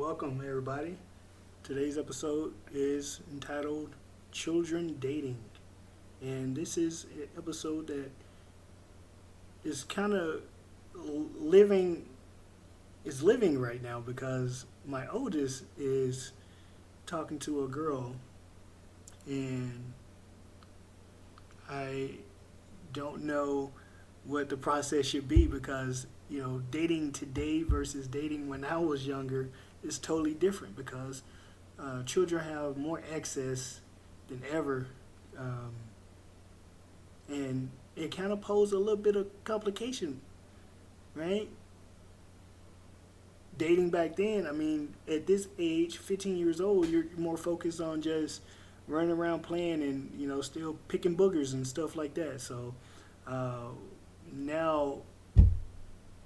Welcome, everybody. Today's episode is entitled Children Dating. And this is an episode that is kind of living is living right now because my oldest is talking to a girl and I don't know what the process should be because you know dating today versus dating when I was younger is totally different because uh, children have more access than ever, um, and it kind of poses a little bit of complication, right? Dating back then, I mean, at this age, 15 years old, you're more focused on just running around playing and you know still picking boogers and stuff like that. So uh, now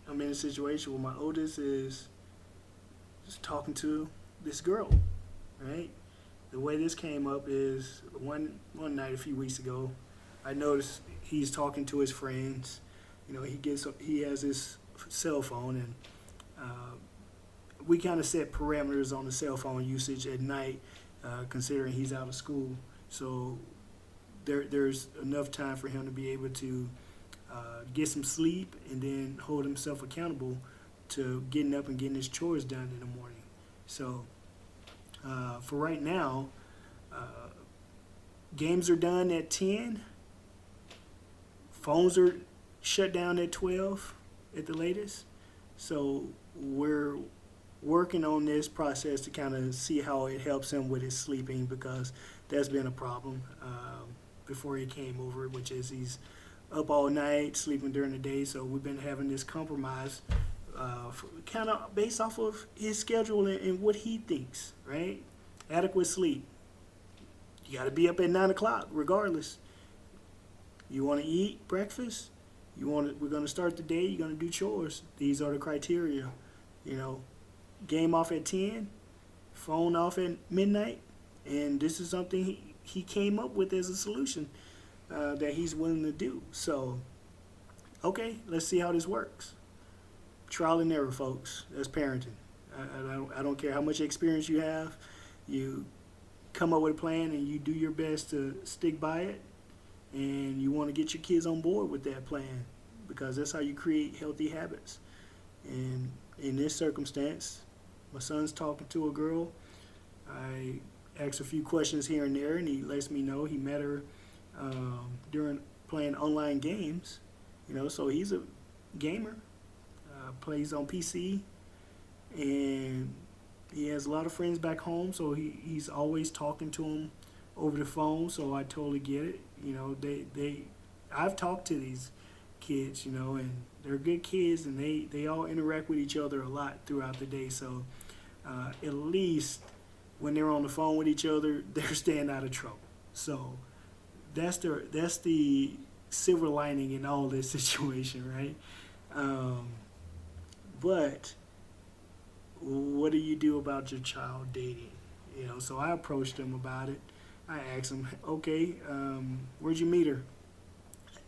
I'm in a situation where my oldest is just talking to this girl, right? The way this came up is one one night a few weeks ago, I noticed he's talking to his friends. You know, he gets he has his cell phone, and uh, we kind of set parameters on the cell phone usage at night, uh, considering he's out of school. So there there's enough time for him to be able to uh, get some sleep and then hold himself accountable to getting up and getting his chores done in the morning. So uh, for right now, uh, games are done at 10. Phones are shut down at 12 at the latest. So we're working on this process to kind of see how it helps him with his sleeping because that's been a problem um, before he came over, which is he's up all night, sleeping during the day. So we've been having this compromise uh, kind of based off of his schedule and, and, what he thinks, right? Adequate sleep. You got to be up at nine o'clock, regardless. You want to eat breakfast. You want to, we're going to start the day. You're going to do chores. These are the criteria. You know, game off at ten, phone off at midnight, and this is something he, he came up with as a solution uh, that he's willing to do. So, okay, let's see how this works trial and error, folks. That's parenting. I, I, don't, I don't care how much experience you have. You come up with a plan and you do your best to stick by it. And you want to get your kids on board with that plan because that's how you create healthy habits. And in this circumstance, my son's talking to a girl. I ask a few questions here and there, and he lets me know he met her um, during playing online games. You know, so he's a gamer plays on PC, and he has a lot of friends back home, so he, he's always talking to them over the phone. So I totally get it. You know, they they I've talked to these kids, you know, and they're good kids, and they they all interact with each other a lot throughout the day. So uh, at least when they're on the phone with each other, they're staying out of trouble. So that's the that's the silver lining in all this situation, right? Um, but what do you do about your child dating? You know, so I approached him about it. I asked him, okay, um, where'd you meet her?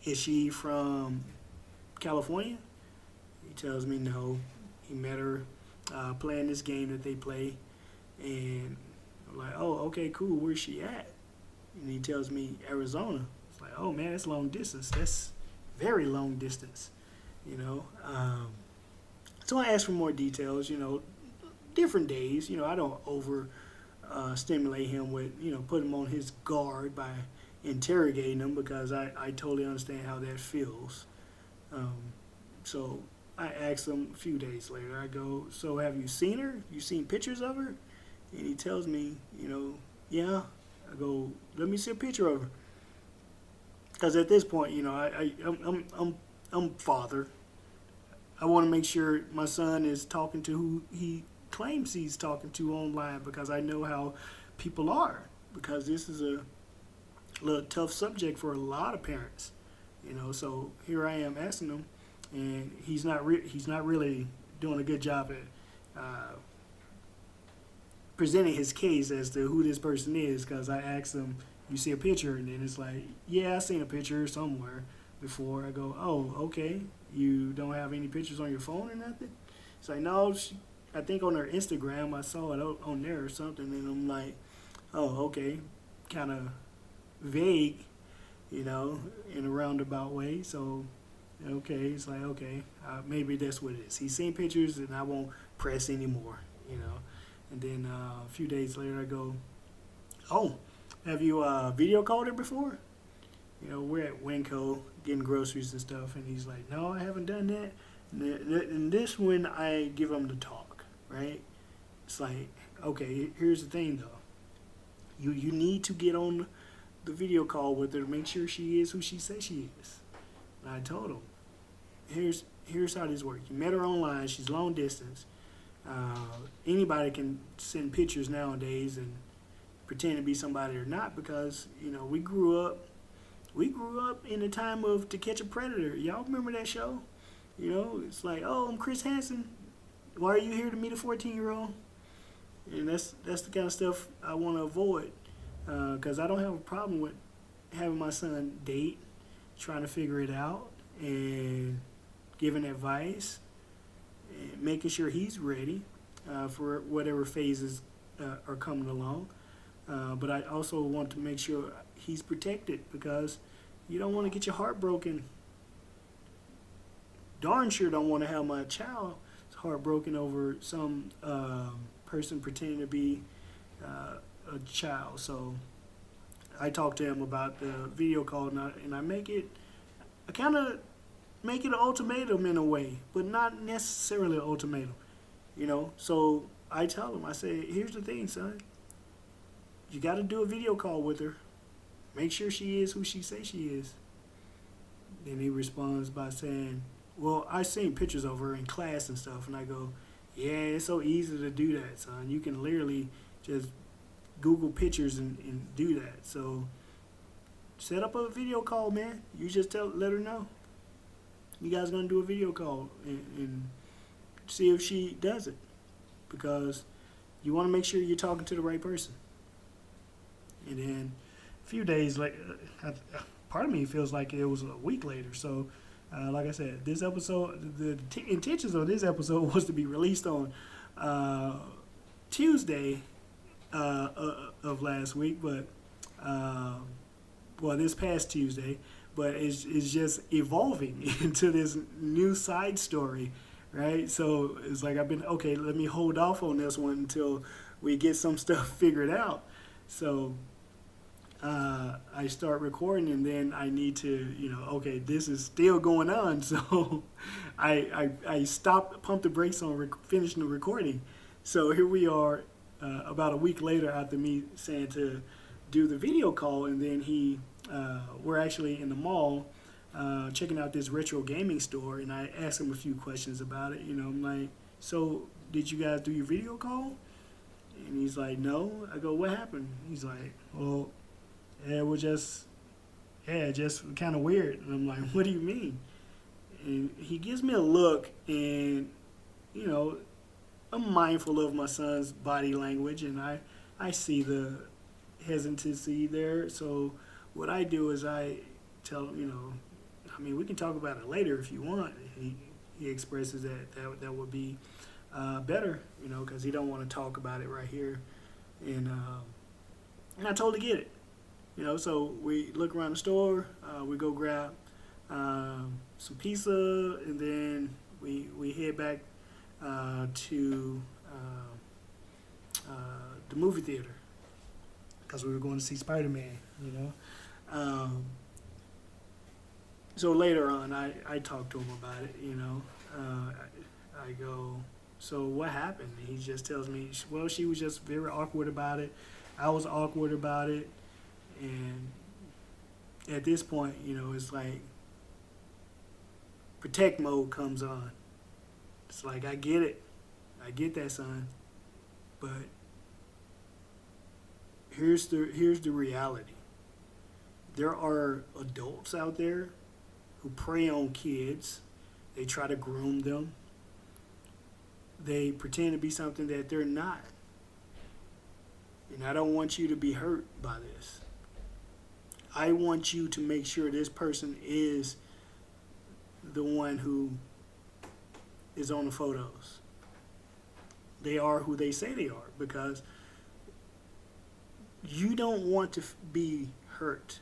Is she from California? He tells me no. He met her uh, playing this game that they play. And I'm like, oh, okay, cool. Where's she at? And he tells me Arizona. It's like, oh man, that's long distance. That's very long distance, you know. Um, so I asked for more details, you know, different days. You know, I don't over uh, stimulate him with, you know, put him on his guard by interrogating him because I, I totally understand how that feels. Um, so I asked him a few days later, I go, So have you seen her? You seen pictures of her? And he tells me, you know, yeah. I go, Let me see a picture of her. Because at this point, you know, I, I, I'm, I'm, I'm, I'm father. I want to make sure my son is talking to who he claims he's talking to online because I know how people are. Because this is a little tough subject for a lot of parents, you know. So here I am asking him, and he's not re- he's not really doing a good job at uh, presenting his case as to who this person is. Because I asked him, "You see a picture?" and then it's like, "Yeah, I seen a picture somewhere." Before I go, oh, okay, you don't have any pictures on your phone or nothing? It's like, no, she I think on her Instagram, I saw it on there or something, and I'm like, oh, okay, kind of vague, you know, in a roundabout way. So, okay, it's like, okay, uh, maybe that's what it is. He's seen pictures, and I won't press anymore, you know. And then uh, a few days later, I go, oh, have you uh, video called her before? You know, we're at Winco getting groceries and stuff, and he's like, no, I haven't done that. And th- th- and this when I give him the talk, right? It's like, okay, here's the thing though. You you need to get on the video call with her to make sure she is who she says she is. And I told him, here's here's how this works. You met her online. She's long distance. Uh, anybody can send pictures nowadays and pretend to be somebody or not because you know we grew up. We grew up in the time of To Catch a Predator. Y'all remember that show? You know, it's like, oh, I'm Chris Hansen. Why are you here to meet a 14 year old? And that's that's the kind of stuff I want to avoid because uh, I don't have a problem with having my son date, trying to figure it out, and giving advice, and making sure he's ready uh, for whatever phases uh, are coming along. Uh, but I also want to make sure he's protected because you don't want to get your heart broken. Darn sure don't want to have my child's heart broken over some um, person pretending to be uh, a child. So I talk to him about the video call, and I, and I make it, I kind of make it an ultimatum in a way, but not necessarily an ultimatum, you know. So I tell him, I say, here's the thing, son. You got to do a video call with her. Make sure she is who she says she is. Then he responds by saying, well, I seen pictures of her in class and stuff, and I go, yeah, it's so easy to do that, son. You can literally just Google pictures and, and do that. So set up a video call, man. You just tell, let her know. You guys gonna do a video call and, and see if she does it, because you want to make sure you're talking to the right person. And then few days later, part of me feels like it was a week later. So uh, like I said, this episode, the t- intentions of this episode was to be released on uh, Tuesday uh, uh of last week, but um, well, this past Tuesday, but it's, it's just evolving into this new side story, right? So it's like I've been okay. Let me hold off on this one until we get some stuff figured out. So uh, I start recording and then I need to, you know, okay, this is still going on. So I, I, I stopped, pumped the brakes on rec- finishing the recording. So here we are uh, about a week later after me saying to do the video call. And then he, uh, we're actually in the mall uh, checking out this retro gaming store. And I asked him a few questions about it. You know, I'm like, so did you guys do your video call? And he's like, no. I go, what happened? He's like, well, yeah, it was just, yeah, just kind of weird. And I'm like, what do you mean? And he gives me a look, and, you know, I'm mindful of my son's body language, and I, I see the hesitancy there. So what I do is I tell him, you know, I mean, we can talk about it later if you want. He, he expresses that that, that would be uh, better, you know, because he don't want to talk about it right here. And, uh, and I totally get it. You know, so we look around the store, uh, we go grab um, some pizza, and then we we head back uh, to uh, the movie theater because we were going to see Spider Man. You know, um, so later on, I I talked to him about it. You know, uh, I, I go, so what happened? He just tells me, well, she was just very awkward about it. I was awkward about it. And at this point, you know, it's like protect mode comes on. It's like I get it. I get that son. But here's the here's the reality. There are adults out there who prey on kids. They try to groom them. They pretend to be something that they're not. And I don't want you to be hurt by this. I want you to make sure this person is the one who is on the photos. they are who they say they are because you don't want to be hurt.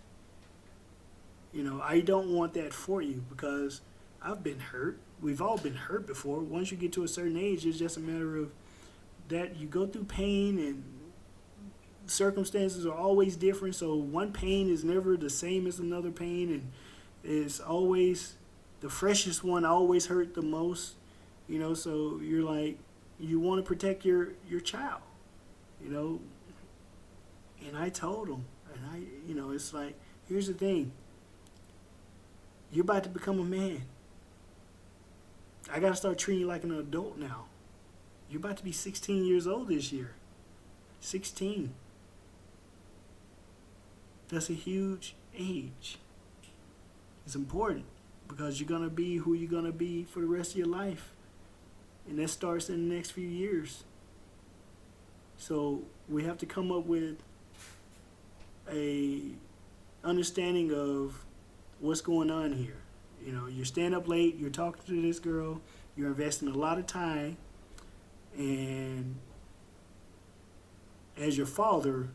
You know, I don't want that for you because I've been hurt. We've all been hurt before. Once you get to a certain age, it's just a matter of that you go through pain and circumstances are always different. So one pain is never the same as another pain, and it's always the freshest one always hurt the most. You know, so you're like you want to protect your your child. You know, and I told him, and I, you know, it's like here's the thing. You're about to become a man. I got to start treating you like an adult now. You're about to be 16 years old this year. 16. That's a huge age. It's important because you're going to be who you're going to be for the rest of your life. And that starts in the next few years. So we have to come up with a understanding of what's going on here. You know, you're up late, you're talking to this girl, you're investing a lot of time, and as your father,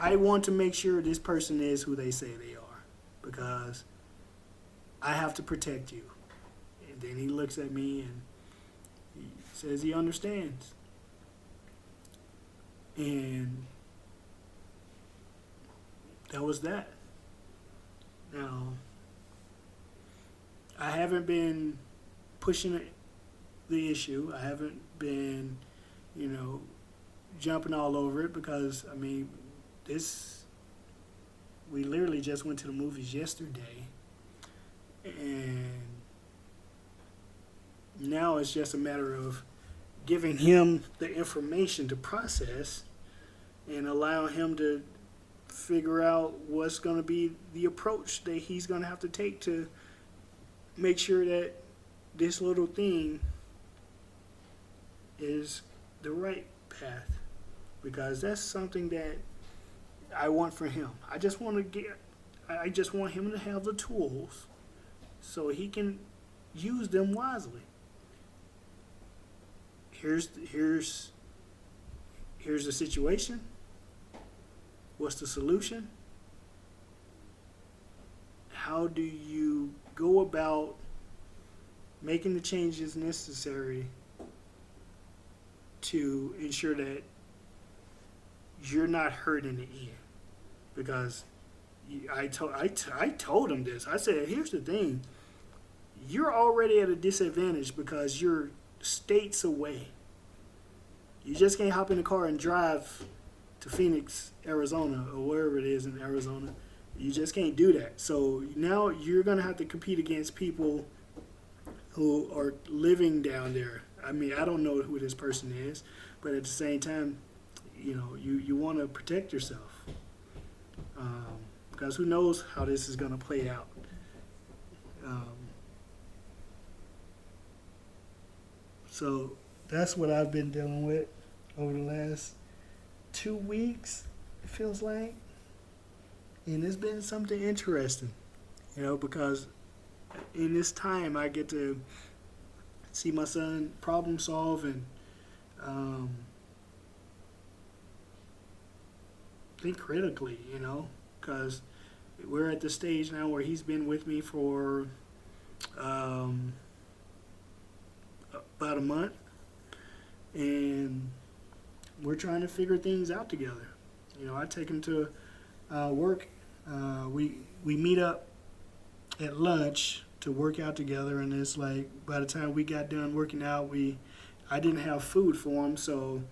I want to make sure this person is who they say they are because I have to protect you. And then he looks at me and he says he understands. And that was that. Now, I haven't been pushing the issue. I haven't been, you know, jumping all over it because, I mean, this, we literally just went to the movies yesterday. And now it's just a matter of giving him the information to process and allow him to figure out what's going to be the approach that he's going to have to take to make sure that this little thing is the right path because that's something that I want for him. I just want to get I just want him to have the tools so he can use them wisely. Here's here's here's the situation. What's the solution? How do you go about making the changes necessary to ensure that you're not hurt in the end? Because I told I, t- I told him this. I said, here's the thing. You're already at a disadvantage because you're states away. You just can't hop in the car and drive to Phoenix, Arizona, or wherever it is in Arizona. You just can't do that. So now you're going to have to compete against people who are living down there. I mean, I don't know who this person is, but at the same time, you know, you, you want to protect yourself. Um, because who knows how this is going to play out. Um, so that's what I've been dealing with over the last two weeks, it feels like. And it's been something interesting, you know, because in this time I get to see my son problem solve and um, think critically, you know, because we're at the stage now where he's been with me for um, about a month, and we're trying to figure things out together. You know, I take him to uh, work. Uh, we we meet up at lunch to work out together, and it's like by the time we got done working out, we I didn't have food for him, so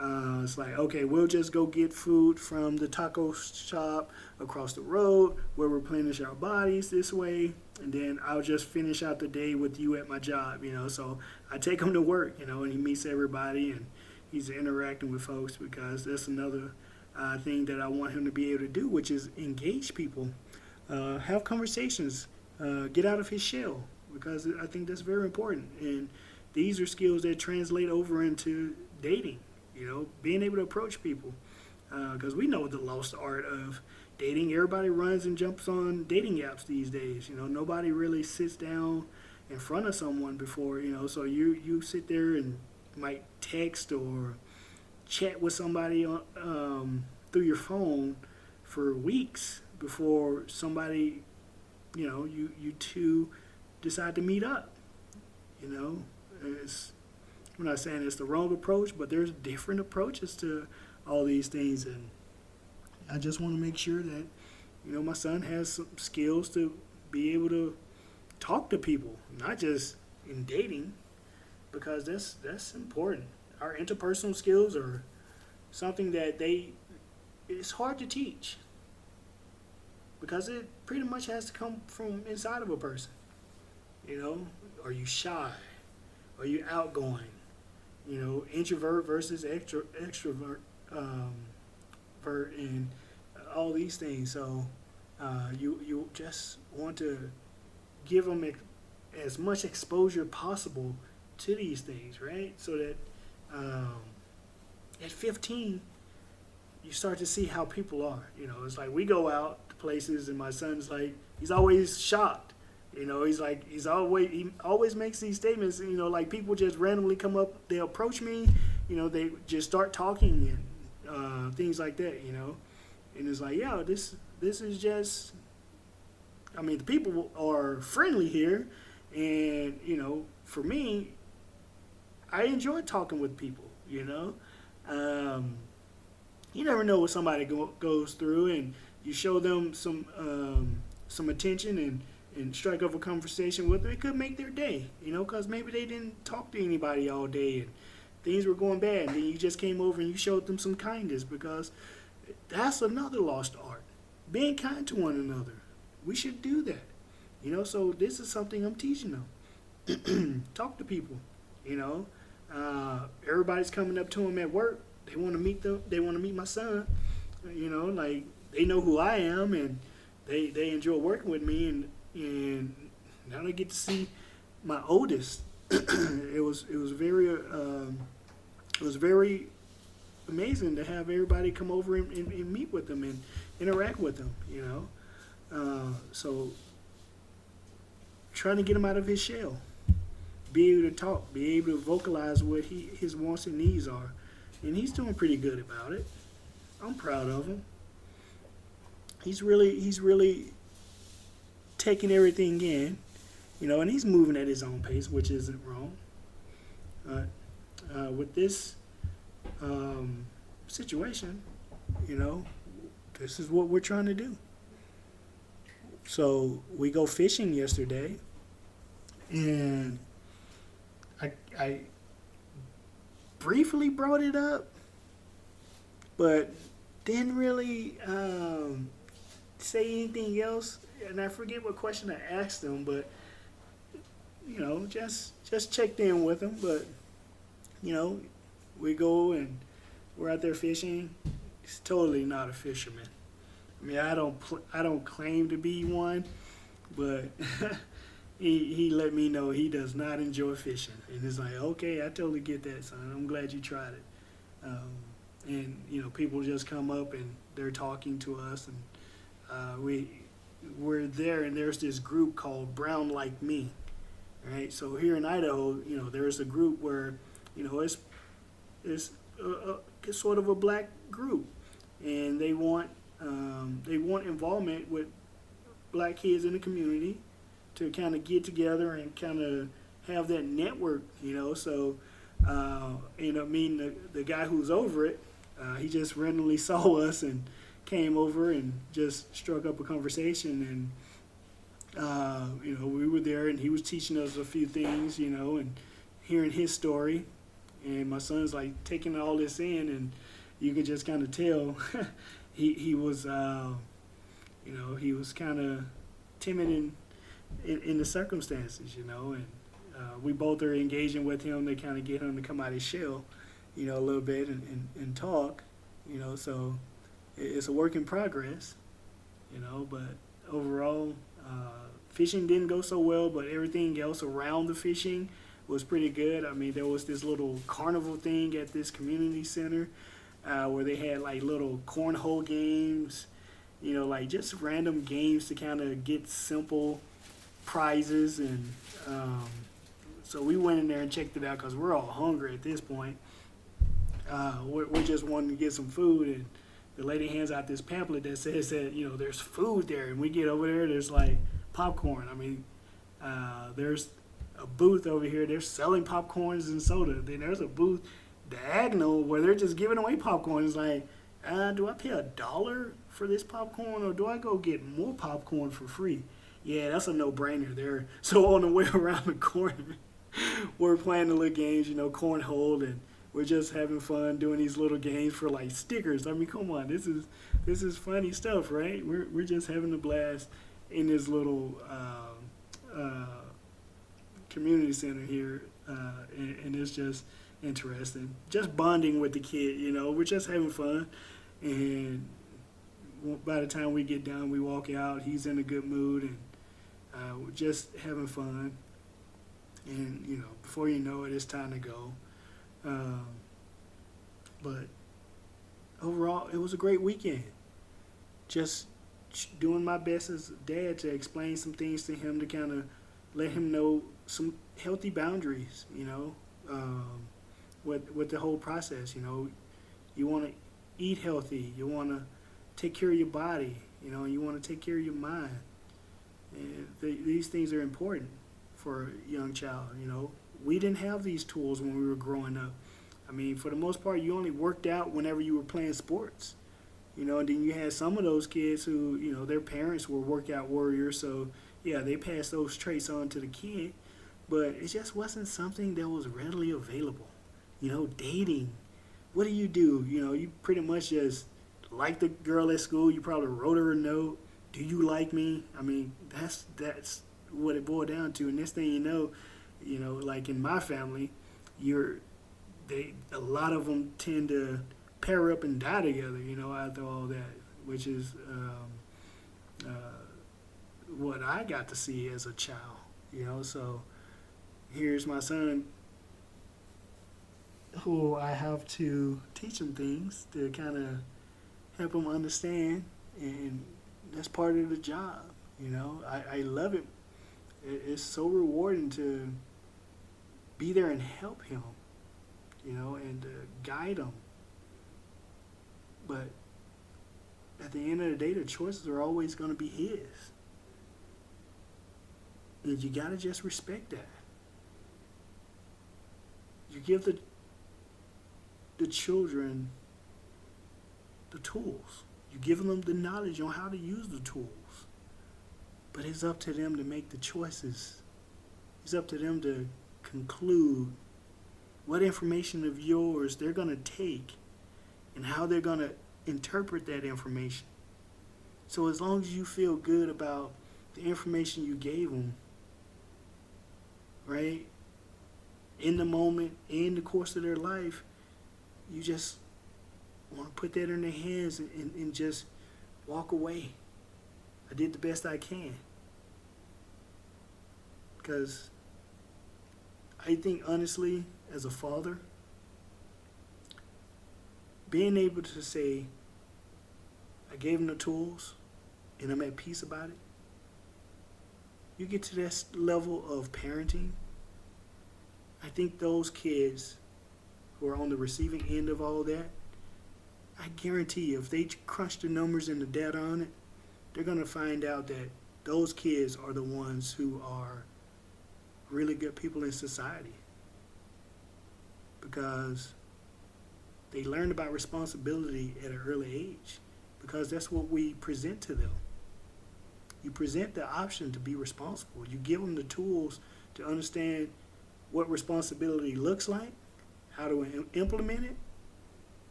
uh, it's like okay, we'll just go get food from the taco shop across the road. Where We'll replenish our bodies this way, and then I'll just finish out the day with you at my job. You know, so I take him to work. You know, and he meets everybody and he's interacting with folks because that's another uh, thing that I want him to be able to do, which is engage people, uh, have conversations, uh, get out of his shell, because I think that's very important. And these are skills that translate over into dating, you know, being able to approach people. Because we know the lost art of dating. Everybody runs and jumps on dating apps these days. You know, nobody really sits down in front of someone before, you know, so you, you sit there and might text or chat with somebody on, um, through your phone for weeks before somebody, you know, you you two decide to meet up. You know, it's, I'm not saying it's the wrong approach, but there's different approaches to all these things, and I just want to make sure that you know my son has some skills to be able to talk to people, not just in dating, because that's that's important. Our interpersonal skills are something that they it's hard to teach because it pretty much has to come from inside of a person. You know, are you shy? Are you outgoing? You know, introvert versus extra, extrovert, um, vert and all these things. So uh, you you just want to give them ex- as much exposure possible to these things, right? So that um, at 15, you start to see how people are. You know, it's like we go out to places, and my son's like, he's always shocked. You know, he's like, he's always, he always makes these statements. You know, like people just randomly come up, they approach me. You know, they just start talking and uh, things like that. You know, and it's like, yeah, this, this is just. I mean, the people are friendly here, and you know, for me, I enjoy talking with people. You know, um, you never know what somebody go, goes through, and you show them some um, some attention and and strike up a conversation with them. It could make their day, you know, because maybe they didn't talk to anybody all day and things were going bad, and then you just came over and you showed them some kindness because that's another lost art. Being kind to one another. We should do that, you know. So this is something I'm teaching them. talk to people, you know. Uh, everybody's coming up to them at work they want to meet them. They want to meet my son. You know, like they know who I am, and they they enjoy working with me, and and now they get to see my oldest. it was it was very um, it was very amazing to have everybody come over and, and, and meet with them and interact with them. You know, uh, so trying to get him out of his shell, be able to talk, be able to vocalize what he his wants and needs are and he's doing pretty good about it. I'm proud of him. He's really he's really taking everything in, you know, and he's moving at his own pace, which isn't wrong. Uh, uh, with this um, situation, you know, this is what we're trying to do. So we go fishing yesterday, and I I briefly brought it up, but didn't really um, say anything else. And I forget what question I asked him, but you know, just just checked in with him. But you know, we go and we're out there fishing. He's totally not a fisherman. I mean, I don't pl- I don't claim to be one, but he, he let me know he does not enjoy fishing. And it's like, okay, I totally get that, son. I'm glad you tried it. Um, and, you know, people just come up and they're talking to us. And uh, we, we're there, and there's this group called Brown Like Me. Right? So here in Idaho, you know, there's a group where, you know, it's, it's a, a, sort of a black group. And they want, um, they want involvement with black kids in the community to kind of get together and kind of have that network, you know. So, uh, you know, I mean, the, the guy who's over it, uh, he just randomly saw us and came over and just struck up a conversation. And, uh, you know, we were there and he was teaching us a few things, you know, and hearing his story. And my son's like taking all this in, and you could just kind of tell he, he was, uh, you know, he was kind of timid and in, in the circumstances, you know, and uh, we both are engaging with him to kind of get him to come out of his shell, you know, a little bit and, and, and talk, you know, so it's a work in progress, you know, but overall, uh, fishing didn't go so well, but everything else around the fishing was pretty good. I mean, there was this little carnival thing at this community center uh, where they had like little cornhole games, you know, like just random games to kind of get simple prizes and um, So we went in there and checked it out because we're all hungry at this point. Uh, we're, we're just wanting to get some food, and the lady hands out this pamphlet that says that you know there's food there, and we get over there, there's like popcorn. I mean, uh, there's a booth over here. They're selling popcorns and soda. Then there's a booth diagonal where they're just giving away popcorn. It's like, uh, do I pay a dollar for this popcorn, or do I go get more popcorn for free? Yeah, that's a no-brainer there. So on the way around the corner, we're playing the little games, you know, cornhole, and we're just having fun doing these little games for like stickers. I mean, come on, this is this is funny stuff, right? We're we're just having a blast in this little uh, uh, community center here, uh, and, and it's just interesting. Just bonding with the kid, you know, we're just having fun, and by the time we get done, we walk out. He's in a good mood, and uh, we're just having fun. And you know, before you know it, it's time to go. Um, but overall, it was a great weekend. Just doing my best as dad to explain some things to him to kind of let him know some healthy boundaries. You know, um, with with the whole process. You know, you want to eat healthy. You want to take care of your body. You know, you want to take care of your mind. And th- these things are important for a young child. You know, we didn't have these tools when we were growing up. I mean, for the most part, you only worked out whenever you were playing sports. You know, and then you had some of those kids who, you know, their parents were workout warriors, so yeah, they passed those traits on to the kid, but it just wasn't something that was readily available. You know, dating. What do you do? You know, you pretty much just like the girl at school. You probably wrote her a note. Do you like me? I mean, that's that's what it boiled down to. And this thing you know, you know, like in my family, you're they a lot of them tend to pair up and die together. You know, after all that, which is um, uh, what I got to see as a child. You know, so here's my son who I have to teach him things to kind of help him understand, and that's part of the job. You know, I, I love it. It's so rewarding to be there and help him, you know, and guide him. But at the end of the day, the choices are always going to be his. And you got to just respect that. You give the the children the tools. You give them the knowledge on how to use the tools. But it's up to them to make the choices. It's up to them to conclude what information of yours they're going to take and how they're going to interpret that information. So as long as you feel good about the information you gave them, right, in the moment, in the course of their life, you just want to put that in their hands and, and, and just walk away. I did the best I can. Because I think, honestly, as a father, being able to say, I gave them the tools and I'm at peace about it, you get to that level of parenting. I think those kids who are on the receiving end of all that, I guarantee you, if they crunch the numbers and the data on it, they're going to find out that those kids are the ones who are really good people in society because they learn about responsibility at an early age because that's what we present to them. You present the option to be responsible. You give them the tools to understand what responsibility looks like, how to implement it,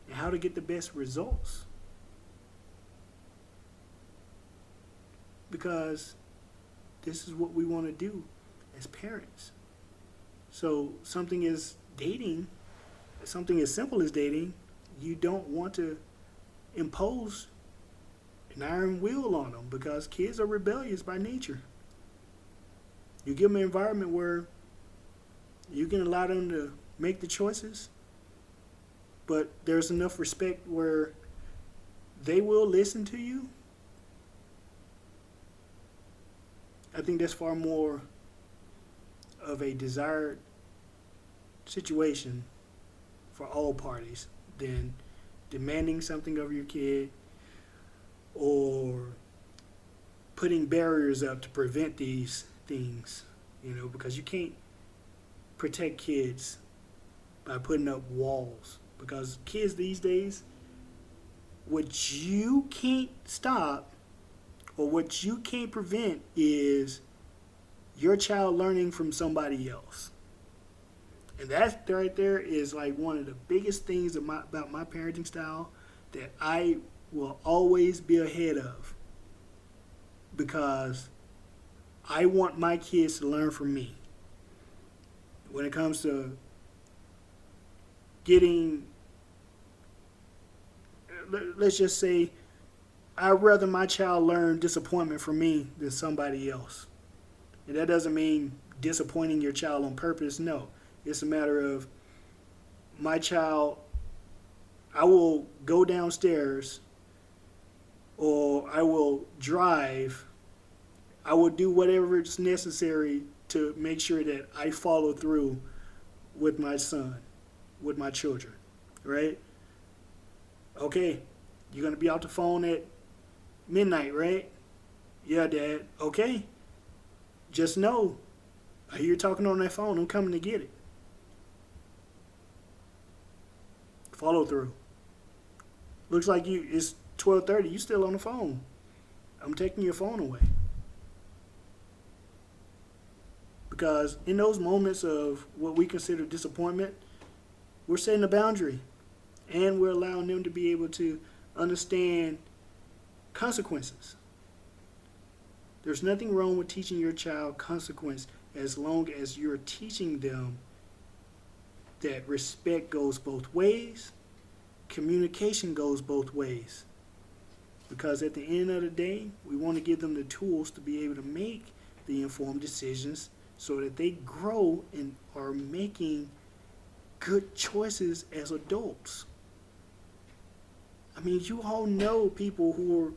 and how to get the best results. Because this is what we want to do as parents. So something is dating, something as simple as dating, you don't want to impose an iron will on them because kids are rebellious by nature. You give them an environment where you can allow them to make the choices but there's enough respect where they will listen to you. I think that's far more of a desired situation for all parties than demanding something of your kid or putting barriers up to prevent these things, you know, because you can't protect kids by putting up walls. Because kids these days, what you can't stop or what you can't prevent is your child learning from somebody else. And that right there is like one of the biggest things my, about my parenting style that I will always be ahead of because I want my kids to learn from me. When it comes to getting, let's just say, I'd rather my child learn disappointment from me than somebody else. And that doesn't mean disappointing your child on purpose. No, it's a matter of my child, I will go downstairs or I will drive. I will do whatever is necessary to make sure that I follow through with my son, with my children, right? Okay, you're going to be off the phone at midnight, right? Yeah, Dad. Okay just know, I hear you talking on that phone. I'm coming to get it. Follow through. Looks like you. It's 12:30. You still on the phone. I'm taking your phone away. Because in those moments of what we consider disappointment, we're setting a boundary and we're allowing them to be able to understand consequences. There's nothing wrong with teaching your child consequence as long as you're teaching them that respect goes both ways, communication goes both ways. Because at the end of the day, we want to give them the tools to be able to make the informed decisions so that they grow and are making good choices as adults. I mean, you all know people who are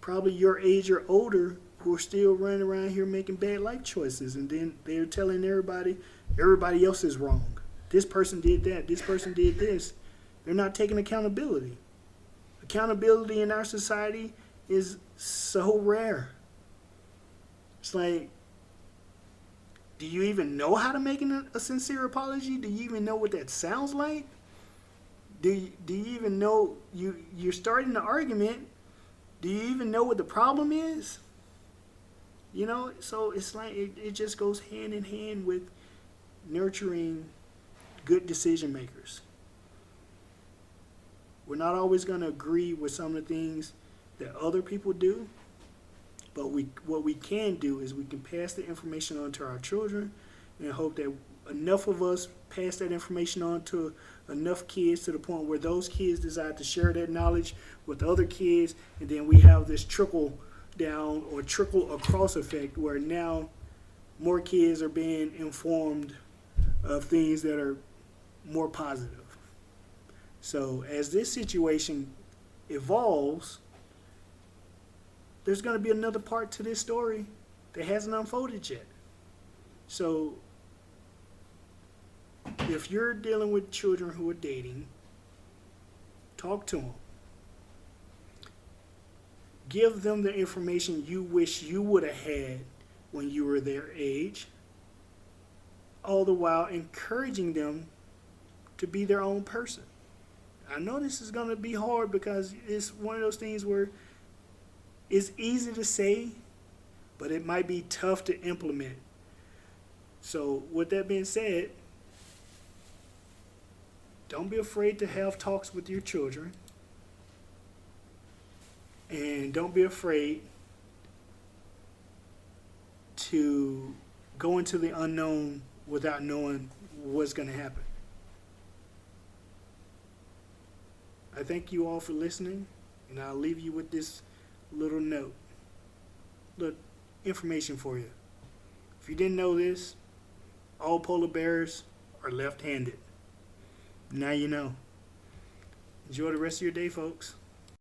probably your age or older who are still running around here making bad life choices, and then they're telling everybody everybody else is wrong. This person did that. This person did this. They're not taking accountability. Accountability in our society is so rare. It's like, do you even know how to make an, a sincere apology? Do you even know what that sounds like? Do you, do you even know you you're starting the argument? Do you even know what the problem is? You know, so it's like it, it just goes hand in hand with nurturing good decision makers. We're not always going to agree with some of the things that other people do, but we what we can do is we can pass the information on to our children and hope that enough of us pass that information on to enough kids to the point where those kids decide to share that knowledge with other kids and then we have this trickle down or trickle across effect where now more kids are being informed of things that are more positive. So as this situation evolves, there's going to be another part to this story that hasn't unfolded yet. So if you're dealing with children who are dating, talk to them give them the information you wish you would have had when you were their age, all the while encouraging them to be their own person. I know this is going to be hard because it's one of those things where it's easy to say, but it might be tough to implement. So, with that being said, don't be afraid to have talks with your children. And don't be afraid to go into the unknown without knowing what's going to happen. I thank you all for listening, and I'll leave you with this little note. Look, information for you. If you didn't know this, all polar bears are left handed. Now you know. Enjoy the rest of your day, folks.